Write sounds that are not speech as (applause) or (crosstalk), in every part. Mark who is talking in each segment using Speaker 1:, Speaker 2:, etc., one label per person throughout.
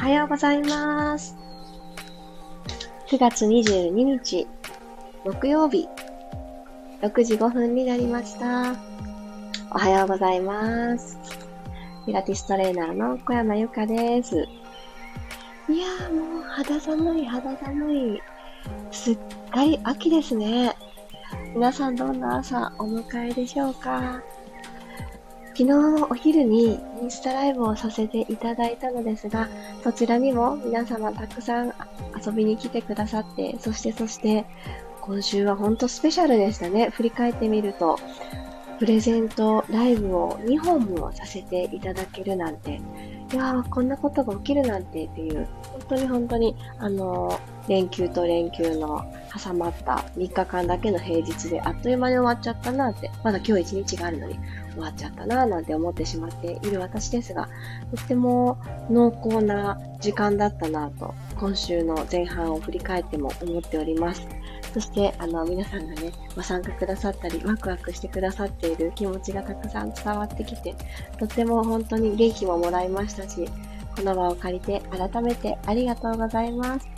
Speaker 1: はようございます。9月22日、木曜日、6時5分になりました。おはようございます。ピラティストレーナーの小山由かです。いやーもう肌寒い肌寒い。すっかり秋ですね。皆さんどんな朝お迎えでしょうか？昨日お昼にインスタライブをさせていただいたのですが、そちらにも皆様たくさん遊びに来てくださって、そしてそして、今週は本当スペシャルでしたね。振り返ってみると、プレゼントライブを2本もさせていただけるなんて、いやー、こんなことが起きるなんてっていう、本当に本当に、あのー、連休と連休の挟まった3日間だけの平日であっという間に終わっちゃったなって、まだ今日1日があるのに終わっちゃったななんて思ってしまっている私ですが、とっても濃厚な時間だったなと、今週の前半を振り返っても思っております。そして、あの、皆さんがね、ご参加くださったり、ワクワクしてくださっている気持ちがたくさん伝わってきて、とっても本当に元気ももらいましたし、この場を借りて改めてありがとうございます。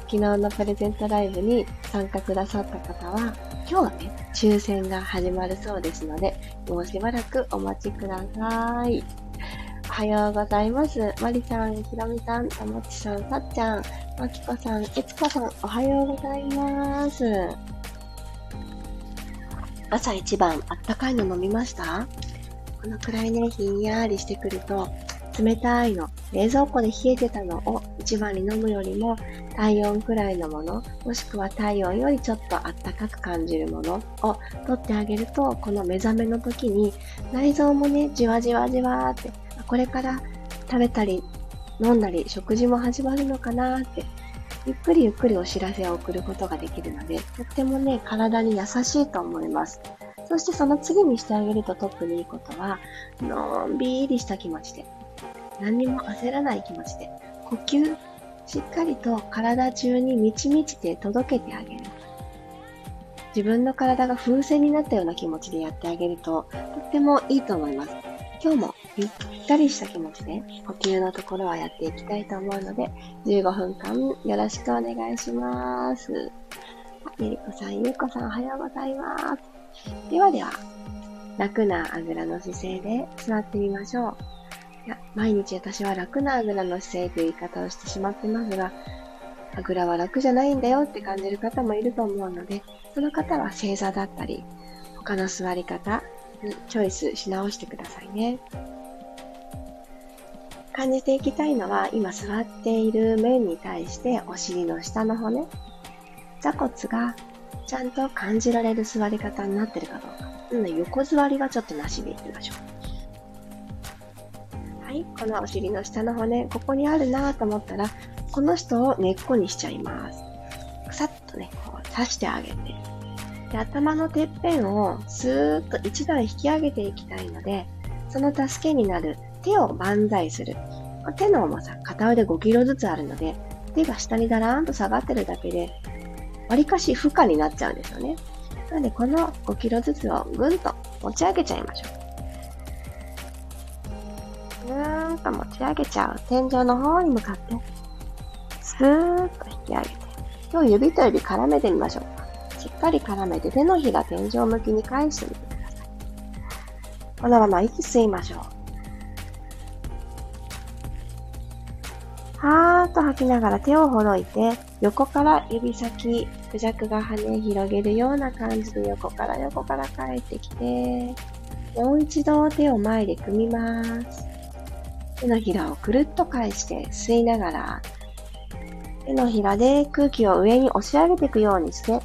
Speaker 1: 昨日のプレゼントライブに参加くださった方は、今日はね、抽選が始まるそうですので、もうしばらくお待ちください。おはようございます。まりさん、ひろみさん、たもちさん、さっちゃん、まきこさん、えつこさん、おはようございます。朝一番あったかいの飲みました？このくらいね、ひんやりしてくると、冷たいの、冷蔵庫で冷えてたのを一番に飲むよりも、体温くらいのもの、もしくは体温よりちょっとあったかく感じるものを取ってあげると、この目覚めの時に内臓もね、じわじわじわーって、これから食べたり飲んだり食事も始まるのかなって、ゆっくりゆっくりお知らせを送ることができるので、とってもね、体に優しいと思います。そしてその次にしてあげると特にいいことは、のんびりした気持ちで、何にも焦らない気持ちで、呼吸、しっかりと体中に満ち満ちて届けてあげる。自分の体が風船になったような気持ちでやってあげると、とってもいいと思います。今日もゆったりした気持ちで呼吸のところはやっていきたいと思うので、15分間よろしくお願いします。ゆりこさん、ゆうこさん、おはようございます。ではでは、楽なあぐらの姿勢で座ってみましょう。いや、毎日私は楽なあぐらの姿勢という言い方をしてしまってますが、あぐらは楽じゃないんだよって感じる方もいると思うので、その方は正座だったり、他の座り方チョイスし直してくださいね。感じていきたいのは、今座っている面に対してお尻の下の骨、座骨がちゃんと感じられる座り方になってるかどうか。なので横座りはちょっとなしでいきましょうは。いこのお尻の下の骨、ここにあるなと思ったら、この人を根っこにしちゃいます。くさっとね、こう刺してあげて。で頭のてっぺんをスーッと一段引き上げていきたいので、その助けになる手を万歳する。手の重さ、片腕5キロずつあるので、手が下にだらーんと下がってるだけで、わりかし負荷になっちゃうんですよね。なので、この5キロずつをぐんと持ち上げちゃいましょう。ぐーんと持ち上げちゃう。天井の方に向かって、スーッと引き上げて。今日指と指絡めてみましょう。しっかり絡めて手のひら天井向きに返してみてください。このまま息吸いましょう。はーっと吐きながら手をほどいて、横から指先、クジャクが羽広げるような感じで横から横から帰ってきて、もう一度手を前で組みます。手のひらをくるっと返して吸いながら、手のひらで空気を上に押し上げていくようにして、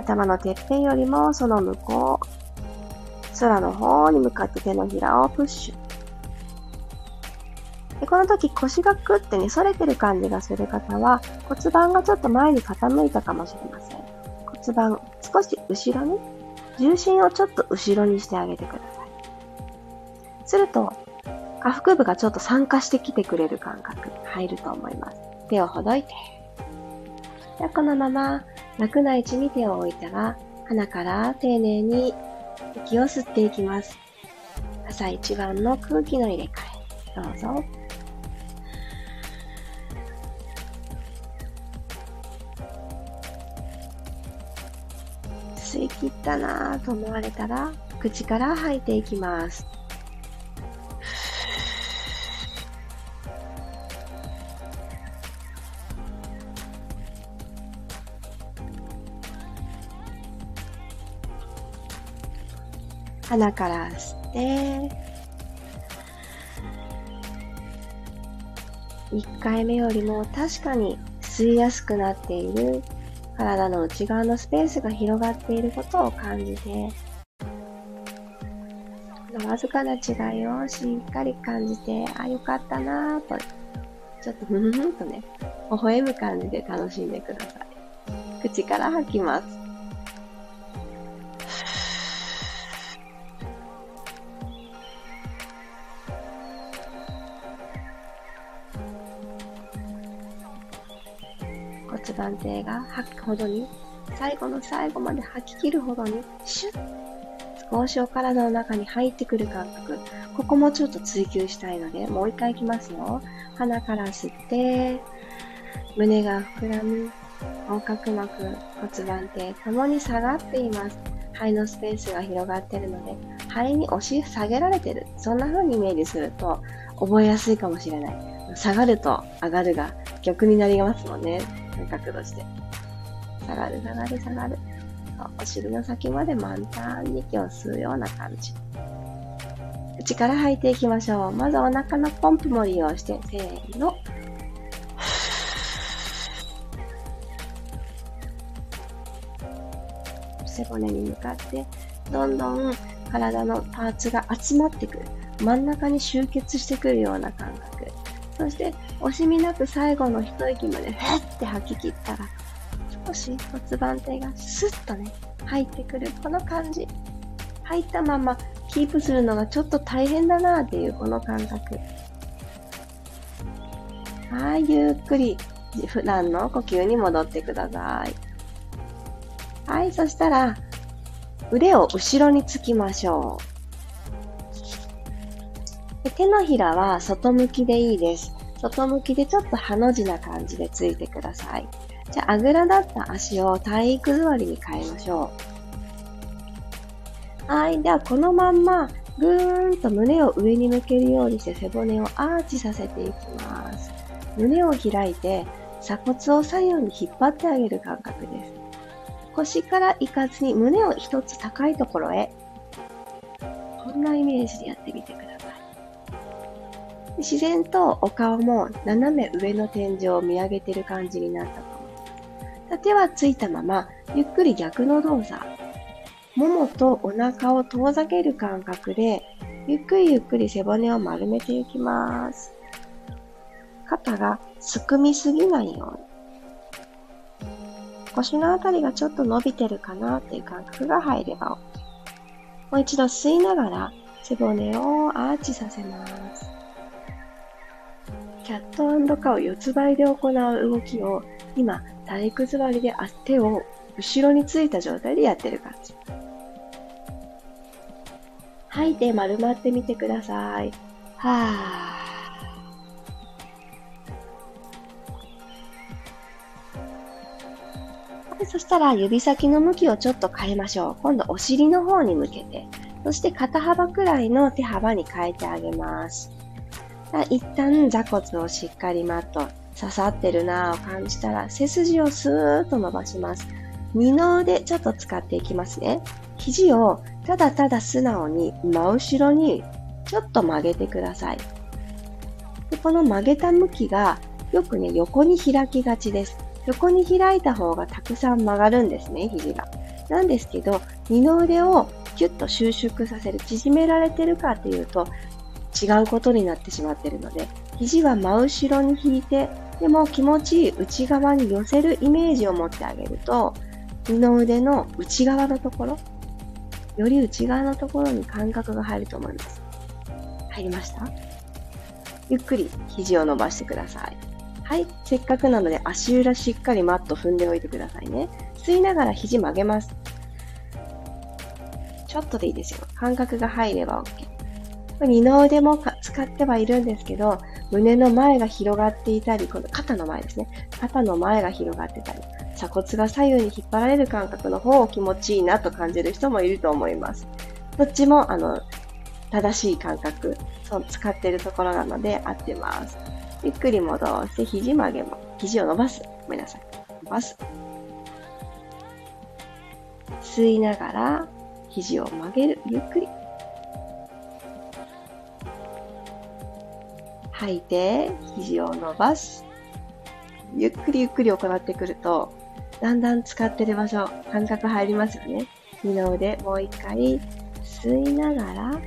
Speaker 1: 頭のてっぺんよりもその向こう、空の方に向かって手のひらをプッシュ。でこの時腰がクッてね、反れてる感じがする方は骨盤がちょっと前に傾いたかもしれません。骨盤少し後ろに、重心をちょっと後ろにしてあげてください。すると、下腹部がちょっと酸化してきてくれる感覚入ると思います。手をほどいて。じゃこのまま楽な位置に手を置いたら、鼻から丁寧に息を吸っていきます。朝一番の空気の入れ替え。どうぞ。吸い切ったなぁと思われたら、口から吐いていきます。鼻から吸って、1回目よりも確かに吸いやすくなっている体の内側のスペースが広がっていることを感じて、わずかな違いをしっかり感じて、あ、よかったなぁと、ちょっとふふふんとね、微笑む感じで楽しんでください。口から吐きます。骨盤底が吐くほどに、最後の最後まで吐き切るほどに、シュッ少しお体の中に入ってくる感覚。ここもちょっと追求したいので、もう一回いきますよ。鼻から吸って、胸が膨らみ、横隔膜、骨盤底、ともに下がっています。肺のスペースが広がってるので、肺に押し下げられてる。そんな風にイメージすると、覚えやすいかもしれない。下がると上がるが逆になりますもんね。感覚として。下がる、下がる、下がる。お尻の先まで満タンに息を吸うような感じ。口から吐いていきましょう。まずお腹のポンプも利用して、せーの。背骨に向かって、どんどん体のパーツが集まってくる。真ん中に集結してくるような感覚。そして、惜しみなく最後の一息まで、ふって吐き切ったら、少し骨盤底がスッとね、入ってくるこの感じ。入ったままキープするのがちょっと大変だなっていうこの感覚。はい、ゆっくり普段の呼吸に戻ってください。はい、そしたら腕を後ろにつきましょう。で手のひらは外向きでいいです。外向きでちょっとハの字な感じでついてください。じゃあ、あぐらだった足を体育座りに変えましょう。はい。では、このまんま、ぐーんと胸を上に向けるようにして背骨をアーチさせていきます。胸を開いて、鎖骨を左右に引っ張ってあげる感覚です。腰からいかずに胸を一つ高いところへ。こんなイメージでやってみてください。自然とお顔も斜め上の天井を見上げてる感じになったと手はついたまま、ゆっくり逆の動作。ももとお腹を遠ざける感覚で、ゆっくりゆっくり背骨を丸めていきます。肩がすくみすぎないように。腰のあたりがちょっと伸びてるかなっていう感覚が入れば OK。もう一度吸いながら背骨をアーチさせます。キャットカウ四つ倍で行う動きを今体育座りで手を後ろについた状態でやってる感じ。吐いて丸まってみてください。はぁ。そしたら指先の向きをちょっと変えましょう。今度お尻の方に向けて、そして肩幅くらいの手幅に変えてあげます。一旦座骨をしっかりマット刺さってるなぁを感じたら背筋をスーッと伸ばします。二の腕ちょっと使っていきますね。肘をただただ素直に真後ろにちょっと曲げてください。でこの曲げた向きがよくね、横に開きがちです。横に開いた方がたくさん曲がるんですね、肘が。なんですけど、二の腕をキュッと収縮させる、縮められてるかっていうと、違うことになってしまっているので、肘は真後ろに引いて、でも気持ちいい内側に寄せるイメージを持ってあげると、二の腕の内側のところ、より内側のところに感覚が入ると思います。入りました？ゆっくり肘を伸ばしてください。はい。せっかくなので足裏しっかりマット踏んでおいてくださいね。吸いながら肘曲げます。ちょっとでいいですよ。感覚が入れば OK。二の腕も使ってはいるんですけど、胸の前が広がっていたり、この肩の前ですね。肩の前が広がってたり、鎖骨が左右に引っ張られる感覚の方を気持ちいいなと感じる人もいると思います。どっちも、あの、正しい感覚、そう使っているところなので合ってます。ゆっくり戻して、肘曲げも、肘を伸ばす。ごめんなさい。伸ばす。吸いながら、肘を曲げる。ゆっくり。吐いて、肘を伸ばす。ゆっくりゆっくり行ってくると、だんだん使ってる場所、感覚入りますよね。二の腕、もう一回、吸いながら、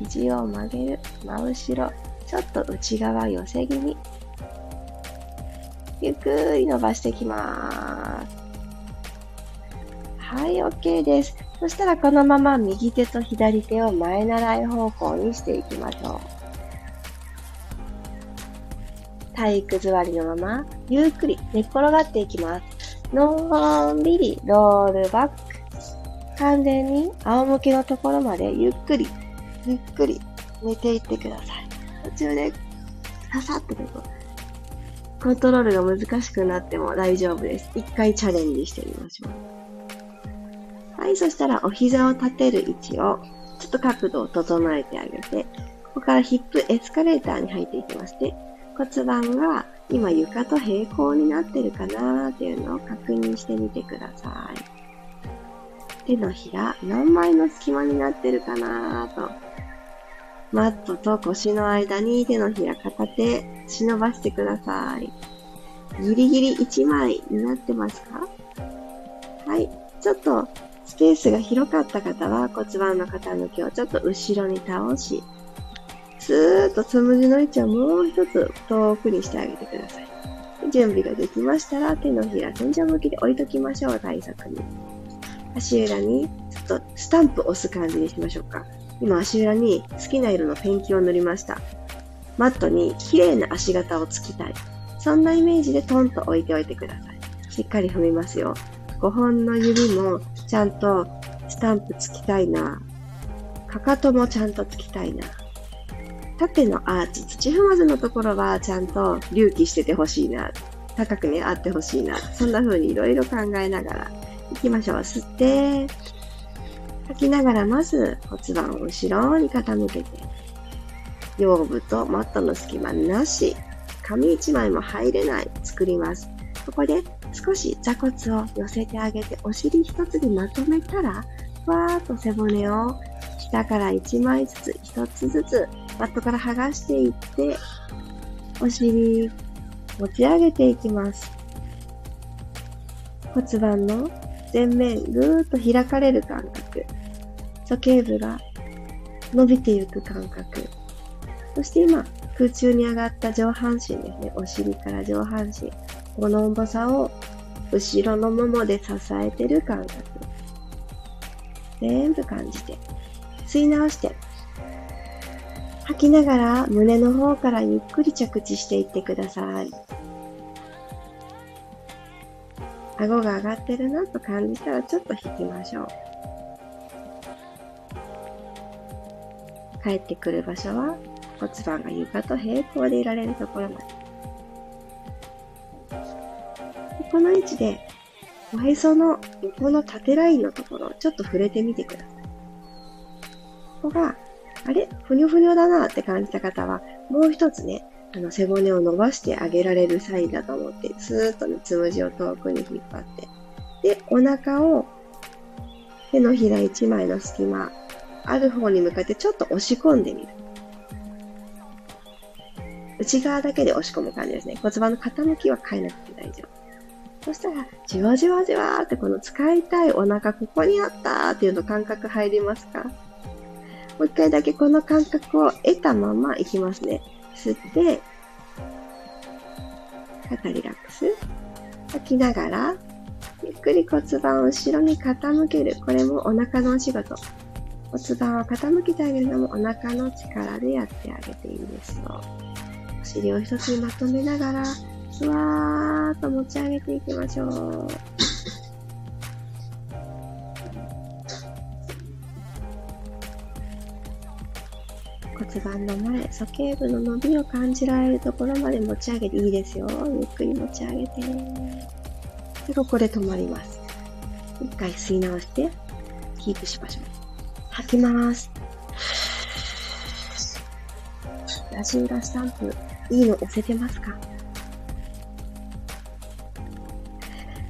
Speaker 1: 肘を曲げる。真後ろ、ちょっと内側寄せ気味。ゆっくり伸ばしていきます。はい、OK です。そしたらこのまま右手と左手を前習い方向にしていきましょう。体育座りのまま、ゆっくり寝っ転がっていきます。のんびりロールバック。完全に仰向けのところまでゆっくり、ゆっくり寝ていってください。途中で、ささってこう、コントロールが難しくなっても大丈夫です。一回チャレンジしてみましょう。はい、そしたらお膝を立てる位置を、ちょっと角度を整えてあげて、ここからヒップエスカレーターに入っていきまして、骨盤が今床と平行になってるかなっていうのを確認してみてください。手のひら何枚の隙間になってるかなと。マットと腰の間に手のひら片手忍ばしてください。ギリギリ1枚になってますか？はい。ちょっとスペースが広かった方は骨盤の傾きをちょっと後ろに倒し、スーッとつむじの位置をもう一つ遠くにしてあげてください。準備ができましたら、手のひら天井向きで置いときましょう、対策に。足裏に、ちょっとスタンプ押す感じにしましょうか。今、足裏に好きな色のペンキを塗りました。マットに綺麗な足型をつきたい。そんなイメージでトンと置いておいてください。しっかり踏みますよ。5本の指もちゃんとスタンプつきたいな。かかともちゃんとつきたいな。縦のアーチ、土踏まずのところはちゃんと隆起しててほしいな。高くね、あってほしいな。そんな風にいろいろ考えながら行きましょう。吸って、吐きながらまず骨盤を後ろに傾けて、腰部とマットの隙間なし、紙一枚も入れない作ります。ここで少し座骨を寄せてあげて、お尻一つでまとめたら、ふわーっと背骨を下から1枚ずつ、1つずつ、マットから剥がしていって、お尻、持ち上げていきます。骨盤の前面、ぐーっと開かれる感覚。鼠径部が伸びていく感覚。そして今、空中に上がった上半身ですね。お尻から上半身。この重さを後ろのももで支えてる感覚。全部感じて。吸い直して、吐きながら胸の方からゆっくり着地していってください。顎が上がってるなと感じたらちょっと引きましょう。帰ってくる場所は骨盤が床と平行でいられるところまで。この位置でおへその横の縦ラインのところちょっと触れてみてください。ここが、あれ？ふにょふにょだなって感じた方は、もう一つね、あの、背骨を伸ばしてあげられるサインだと思って、スーッとね、つむじを遠くに引っ張って。で、お腹を手のひら一枚の隙間、ある方に向かってちょっと押し込んでみる。内側だけで押し込む感じですね。骨盤の傾きは変えなくて大丈夫。そしたら、じわじわじわーってこの使いたいお腹ここにあったーっていうの感覚入りますか？もう一回だけこの感覚を得たままいきますね。吸って、肩リラックス。吐きながら、ゆっくり骨盤を後ろに傾ける。これもお腹のお仕事。骨盤を傾けてあげるのもお腹の力でやってあげていいんですよ。お尻を一つにまとめながら、ふわーっと持ち上げていきましょう。骨盤の前、鼠径部の伸びを感じられるところまで持ち上げていいですよ。ゆっくり持ち上げて。で、ここで止まります。一回吸い直して、キープしましょう。吐きます。ラジウラスタンプ、いいの押せてますか？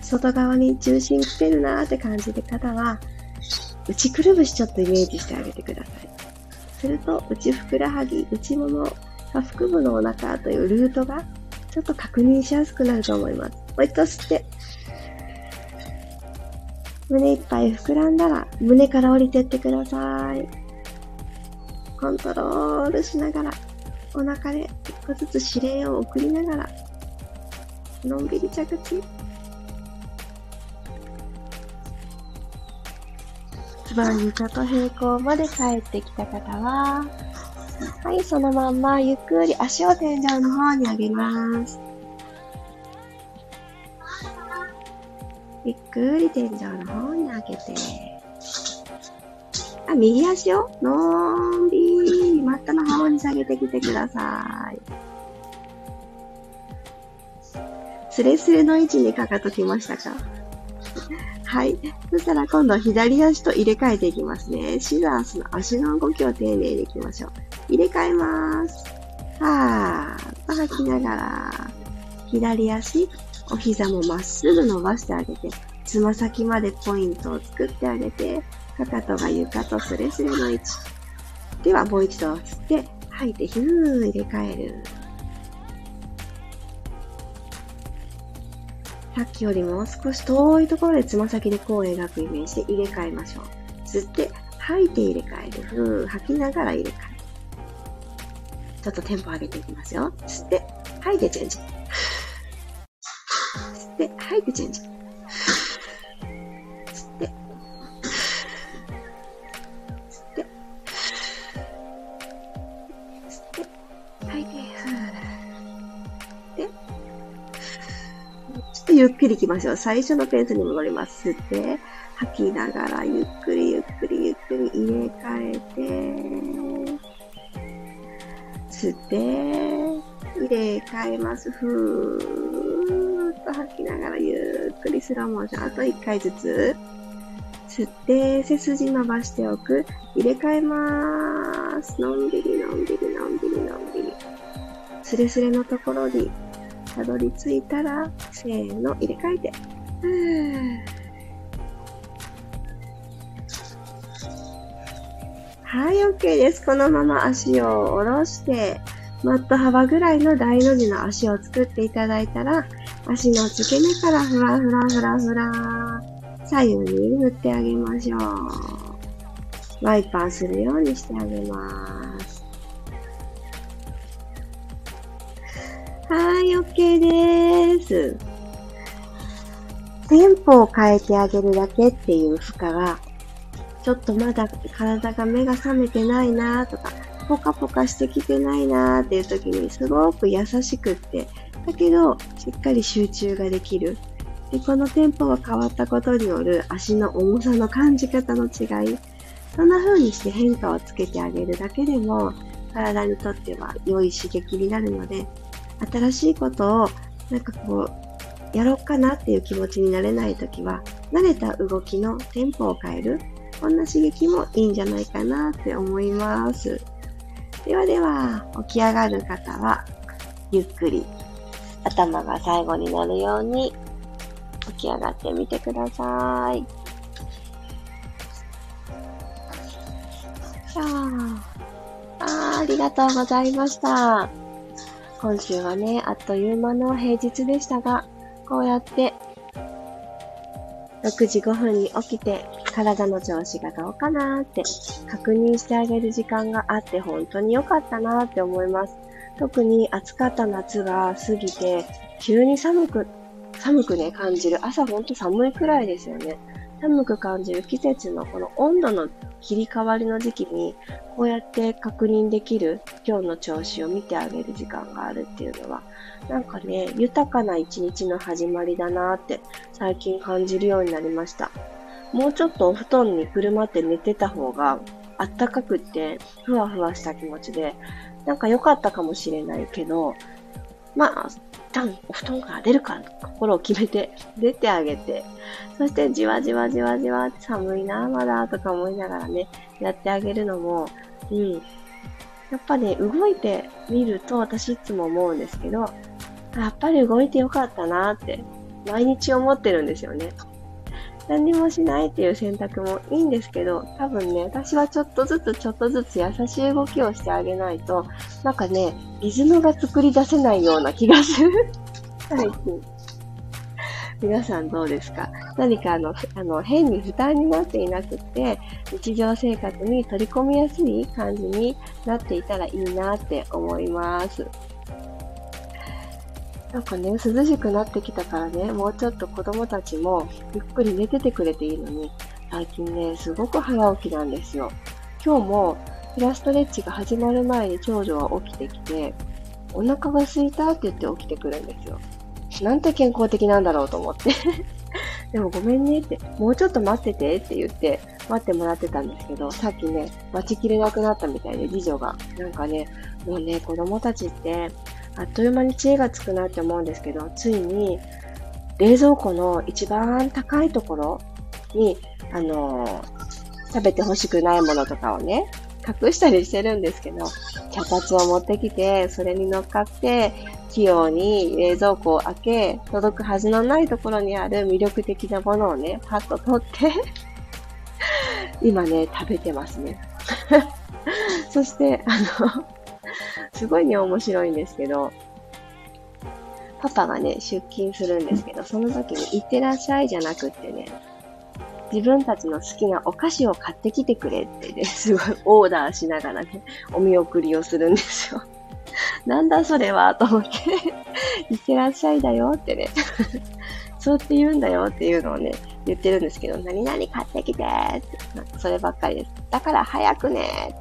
Speaker 1: 外側に重心来てるなーって感じて方は、内くるぶしちょっとイメージしてあげてください。すると、内ふくらはぎ、内もも、下腹部のお腹というルートがちょっと確認しやすくなると思います。もう一度吸って、胸いっぱい膨らんだら、胸から降りてってください。コントロールしながら、お腹で一個ずつ指令を送りながら、のんびり着地。骨盤床と平行まで帰ってきた方は、はい、そのまんまゆっくり足を天井の方に上げます。ゆっくり天井の方に上げて。あ、右足をのんびりマットの方に下げてきてください。スレスレの位置にかかときましたか？はい。そしたら今度左足と入れ替えていきますね。シザースの足の動きを丁寧にいきましょう。入れ替えます。はーっと吐きながら、左足、お膝もまっすぐ伸ばしてあげて、つま先までポイントを作ってあげて、かかとが床とスレスレの位置。では、もう一度吸って、吐いて、ヒュー入れ替える。さっきよりも少し遠いところでつま先で弧を描くイメージで入れ替えましょう。吸って、吐いて入れ替える。ふー、吐きながら入れ替える。ちょっとテンポ上げていきますよ。吸って、吐いてチェンジ。吸って、吐いてチェンジ。とゆっくりいきましょう。最初のペースに戻ります。吸って、吐きながらゆっくりゆっくりゆっくり入れ替えて、吸って、入れ替えます。ふーっと吐きながらゆっくりスローモーション。あと1回ずつ。吸って、背筋伸ばしておく。入れ替えます。のんびりのんびりのんびりのんびり。スレスレのところにたどり着いたら、せーの、入れ替えて。はい、OK です。このまま足を下ろして、マット幅ぐらいの大の字の足を作っていただいたら、足の付け根からふらふらふらふら、左右に振ってあげましょう。ワイパーするようにしてあげます。はい、OK です。テンポを変えてあげるだけっていう負荷がちょっとまだ体が目が覚めてないなとか、ポカポカしてきてないなっていう時にすごく優しくって、だけどしっかり集中ができる。で、このテンポが変わったことによる足の重さの感じ方の違い、そんな風にして変化をつけてあげるだけでも、体にとっては良い刺激になるので、新しいことをなんかこう、やろうかなっていう気持ちになれないときは、慣れた動きのテンポを変える。こんな刺激もいいんじゃないかなって思います。ではでは、起き上がる方は、ゆっくり頭が最後になるように起き上がってみてください。ああありがとうございました。今週はね、あっという間の平日でしたが、こうやって6時5分に起きて体の調子がどうかなーって確認してあげる時間があって本当に良かったなーって思います。特に暑かった夏が過ぎて急に寒く、寒くね感じる。朝ほんと寒いくらいですよね。寒く感じる季節のこの温度の切り替わりの時期にこうやって確認できる今日の調子を見てあげる時間があるっていうのはなんかね豊かな一日の始まりだなって最近感じるようになりました。もうちょっとお布団にくるまって寝てた方があったかくってふわふわした気持ちでなんか良かったかもしれないけどまあ、旦お布団から出るか心を決めて出てあげて、そしてじわじわじわじわ寒いな、まだとか思いながらね、やってあげるのも、うん。やっぱね、動いてみると私いつも思うんですけど、やっぱり動いてよかったなって毎日思ってるんですよね。何にもしないっていう選択もいいんですけど、多分ね、私はちょっとずつちょっとずつ優しい動きをしてあげないと、なんかね、リズムが作り出せないような気がする。(laughs) 最近。皆さんどうですか？何かあの、あの、変に負担になっていなくて、日常生活に取り込みやすい感じになっていたらいいなって思います。なんかね、涼しくなってきたからね、もうちょっと子供たちもゆっくり寝ててくれていいのに、最近ね、すごく早起きなんですよ。今日もピラストレッチが始まる前に長女は起きてきて、お腹が空いたって言って起きてくるんですよ。なんて健康的なんだろうと思って (laughs) でもごめんねって、もうちょっと待っててって言って待ってもらってたんですけど、さっきね、待ちきれなくなったみたいで、次女が。なんかね、もうね、子供たちってあっという間に知恵がつくなって思うんですけど、ついに冷蔵庫の一番高いところに、あのー、食べてほしくないものとかをね、隠したりしてるんですけど、脚立を持ってきて、それに乗っかって、器用に冷蔵庫を開け、届くはずのないところにある魅力的なものをね、パッと取って今ね、食べてますね。(laughs) そして、あのすごいね、面白いんですけど、パパがね、出勤するんですけど、その時に行ってらっしゃいじゃなくってね、自分たちの好きなお菓子を買ってきてくれってね、(laughs) すごいオーダーしながらね、お見送りをするんですよ。(laughs) なんだそれはと思って (laughs) 行ってらっしゃいだよってねそうって言うんだよっていうのをね、言ってるんですけど、何々買ってきてって、そればっかりです。だから早くね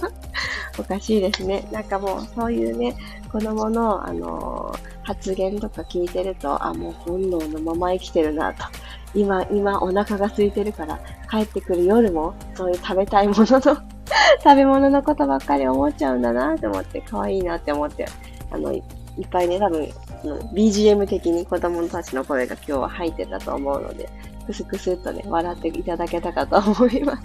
Speaker 1: (laughs) おかしいですね。なんかもうそういうね、子供の、あのー、発言とか聞いてると、あ、もう本能のまま生きてるなと。今、今お腹が空いてるから、帰ってくる夜も、そういう食べたいものの (laughs) 食べ物のことばっかり思っちゃうんだなと思って、可愛いなって思って、あの、いっぱいね、多分、BGM 的に子供たちの声が今日は入ってたと思うので、クスクスっとね、笑っていただけたかと思います。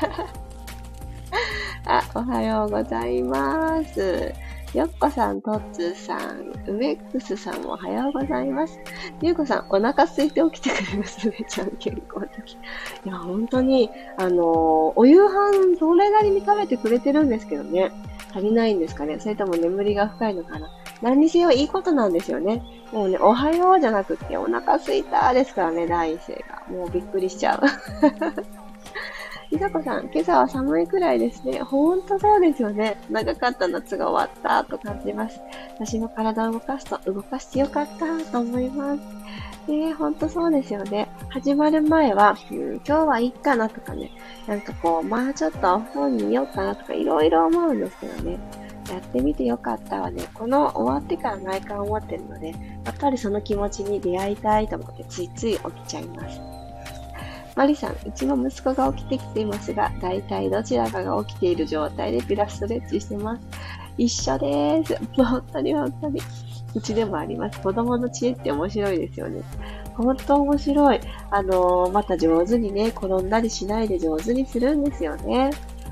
Speaker 1: (laughs) あ、おはようございます。よっこさん、とっつーさん、ウメックスさんおはようございます。ゆうこさん、お腹空いて起きてくれますね、(laughs) ちゃん健康的。いや、本当に、あのー、お夕飯、それなりに食べてくれてるんですけどね。足りないんですかねそれとも眠りが深いのかな何にせよいいことなんですよね。もうね、おはようじゃなくて、お腹すいたですからね、第一声が。もうびっくりしちゃう。(laughs) ひさこさん、今朝は寒いくらいですね。ほんとそうですよね。長かった夏が終わったと感じます。私も体を動かすと、動かしてよかったと思います。ねほんとそうですよね。始まる前は、うん、今日はいいかなとかね、なんかこう、まあちょっと本見ようかなとかいろいろ思うんですけどね。やってみてよかったわね。この終わってから内観思ってるので、やっぱりその気持ちに出会いたいと思ってついつい起きちゃいます。マリさん、うちの息子が起きてきていますが、大体どちらかが起きている状態でピラストレッチしてます。一緒です。本当に本当に。うちでもあります。子供の知恵って面白いですよね。本当面白い。あのー、また上手にね、転んだりしないで上手にするんですよね。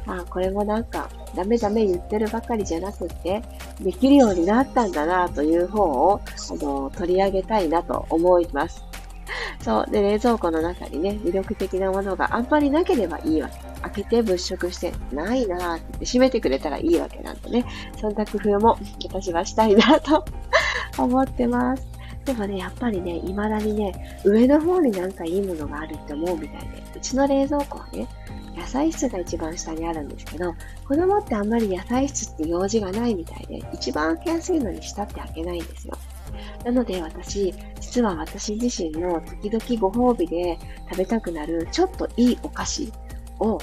Speaker 1: あ、これもなんか、ダメダメ言ってるばかりじゃなくって、できるようになったんだなという方を、あの、取り上げたいなと思います。そう。で、冷蔵庫の中にね、魅力的なものがあんまりなければいいわけ。開けて物色して、ないなーってって閉めてくれたらいいわけなんでね。そんな工夫も私はしたいなと思ってます。でもね、やっぱりね、未だにね、上の方になんかいいものがあるって思うみたいで、うちの冷蔵庫はね、野菜室が一番下にあるんですけど、子供ってあんまり野菜室って用事がないみたいで、一番開けやすいのに下って開けないんですよ。なので私、実は私自身の時々ご褒美で食べたくなるちょっといいお菓子を、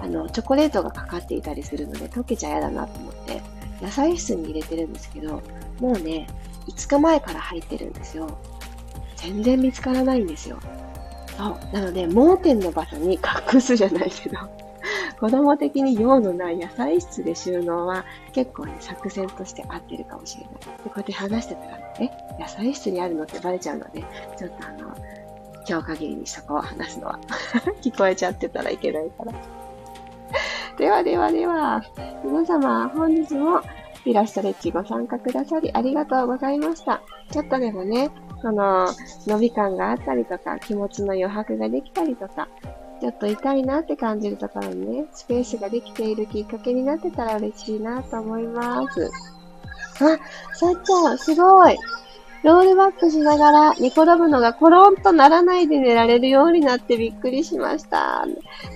Speaker 1: あの、チョコレートがかかっていたりするので溶けちゃ嫌だなと思って、野菜室に入れてるんですけど、もうね、5日前から入ってるんですよ。全然見つからないんですよ。そう。なので、盲点の場所に隠すじゃないけど、(laughs) 子供的に用のない野菜室で収納は結構ね、作戦として合ってるかもしれない。でこうやって話してたら、え、野菜室にあるのってバレちゃうので、ちょっとあの、今日限りにしとこう、話すのは。(laughs) 聞こえちゃってたらいけないから。(laughs) ではではでは、皆様、本日もピラストレッチご参加くださりありがとうございました。ちょっとでもね、その、伸び感があったりとか、気持ちの余白ができたりとか、ちょっと痛いなって感じるところにね、スペースができているきっかけになってたら嬉しいなと思います。あ、さっちゃん、すごいロールバックしながら寝転ぶのがコロンとならないで寝られるようになってびっくりしました。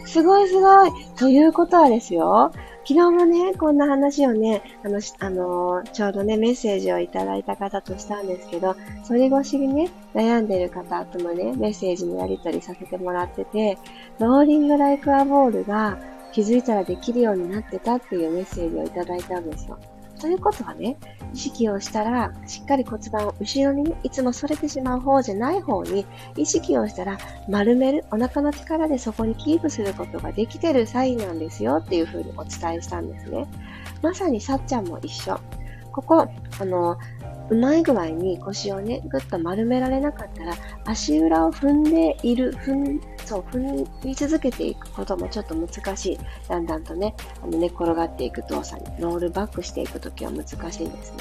Speaker 1: すごいすごいということはですよ、昨日もね、こんな話をね、あの、あのちょうどね、メッセージをいただいた方としたんですけど、それ越しにね、悩んでる方ともね、メッセージのやり取りさせてもらってて、ローリングライクアボールが気づいたらできるようになってたっていうメッセージをいただいたんですよ。ということはね、意識をしたら、しっかり骨盤を後ろに、いつも反れてしまう方じゃない方に、意識をしたら丸める、お腹の力でそこにキープすることができてるサインなんですよっていうふうにお伝えしたんですね。まさにさっちゃんも一緒。ここ、あの、うまい具合に腰をね、ぐっと丸められなかったら、足裏を踏んでいる、踏ん、そう、踏み続けていくこともちょっと難しい。だんだんとね、あの寝転がっていく動作に、ロールバックしていくときは難しいんですね。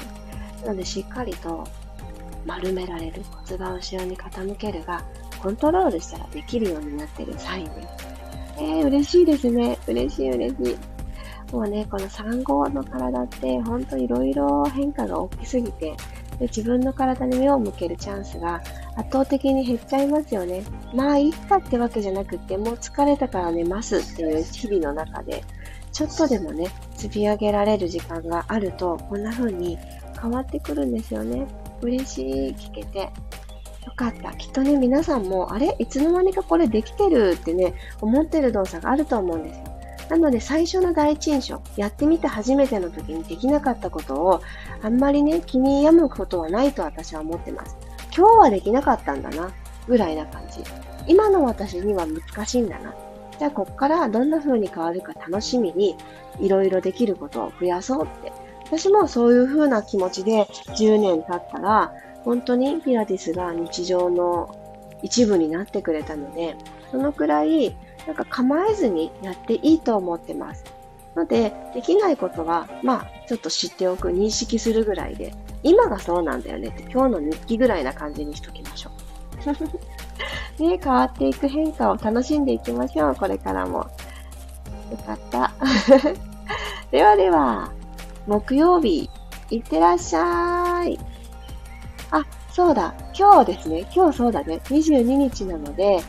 Speaker 1: なので、しっかりと丸められる、骨盤を後ろに傾けるが、コントロールしたらできるようになっているサインです。えー、嬉しいですね。嬉しい嬉しい。もうね、この産後の体って、ほんといろいろ変化が大きすぎて、で自分の体に目を向けるチャンスが圧倒的に減っちゃいますよね。まあ、いいかってわけじゃなくて、もう疲れたから寝ますっていう日々の中で、ちょっとでもね、積み上げられる時間があると、こんな風に変わってくるんですよね。嬉しい、聞けて。よかった。きっとね、皆さんも、あれ？いつの間にかこれできてるってね、思ってる動作があると思うんですよ。なので最初の第一印象、やってみて初めての時にできなかったことを、あんまりね、気に病むことはないと私は思ってます。今日はできなかったんだな、ぐらいな感じ。今の私には難しいんだな。じゃあこっからどんな風に変わるか楽しみに、いろいろできることを増やそうって。私もそういう風な気持ちで10年経ったら、本当にピラティスが日常の一部になってくれたので、そのくらいなんか構えずにやっていいと思ってます。ので、できないことは、まあ、ちょっと知っておく、認識するぐらいで、今がそうなんだよねって、今日の日記ぐらいな感じにしときましょう。(laughs) ね、変わっていく変化を楽しんでいきましょう、これからも。よかった。(laughs) ではでは、木曜日、いってらっしゃい。あ、そうだ、今日ですね、今日そうだね、22日なので、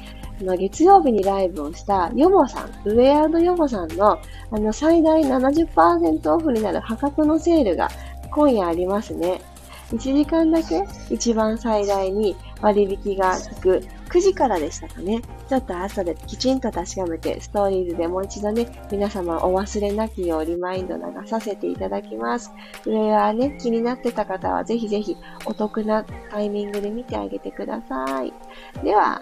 Speaker 1: の月曜日にライブをしたヨモさん、ウェアードヨモさんのあの最大70%オフになる破格のセールが今夜ありますね。1時間だけ一番最大に割引が効く9時からでしたかね。ちょっと朝できちんと確かめて、ストーリーズでもう一度ね、皆様お忘れなきようリマインド流させていただきます。上はね、気になってた方はぜひぜひお得なタイミングで見てあげてください。では、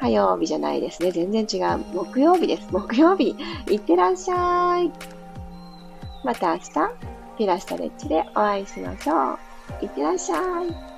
Speaker 1: 火曜日じゃないですね。全然違う。木曜日です。木曜日。いってらっしゃい。また明日、ピラストレッチでお会いしましょう。いってらっしゃい。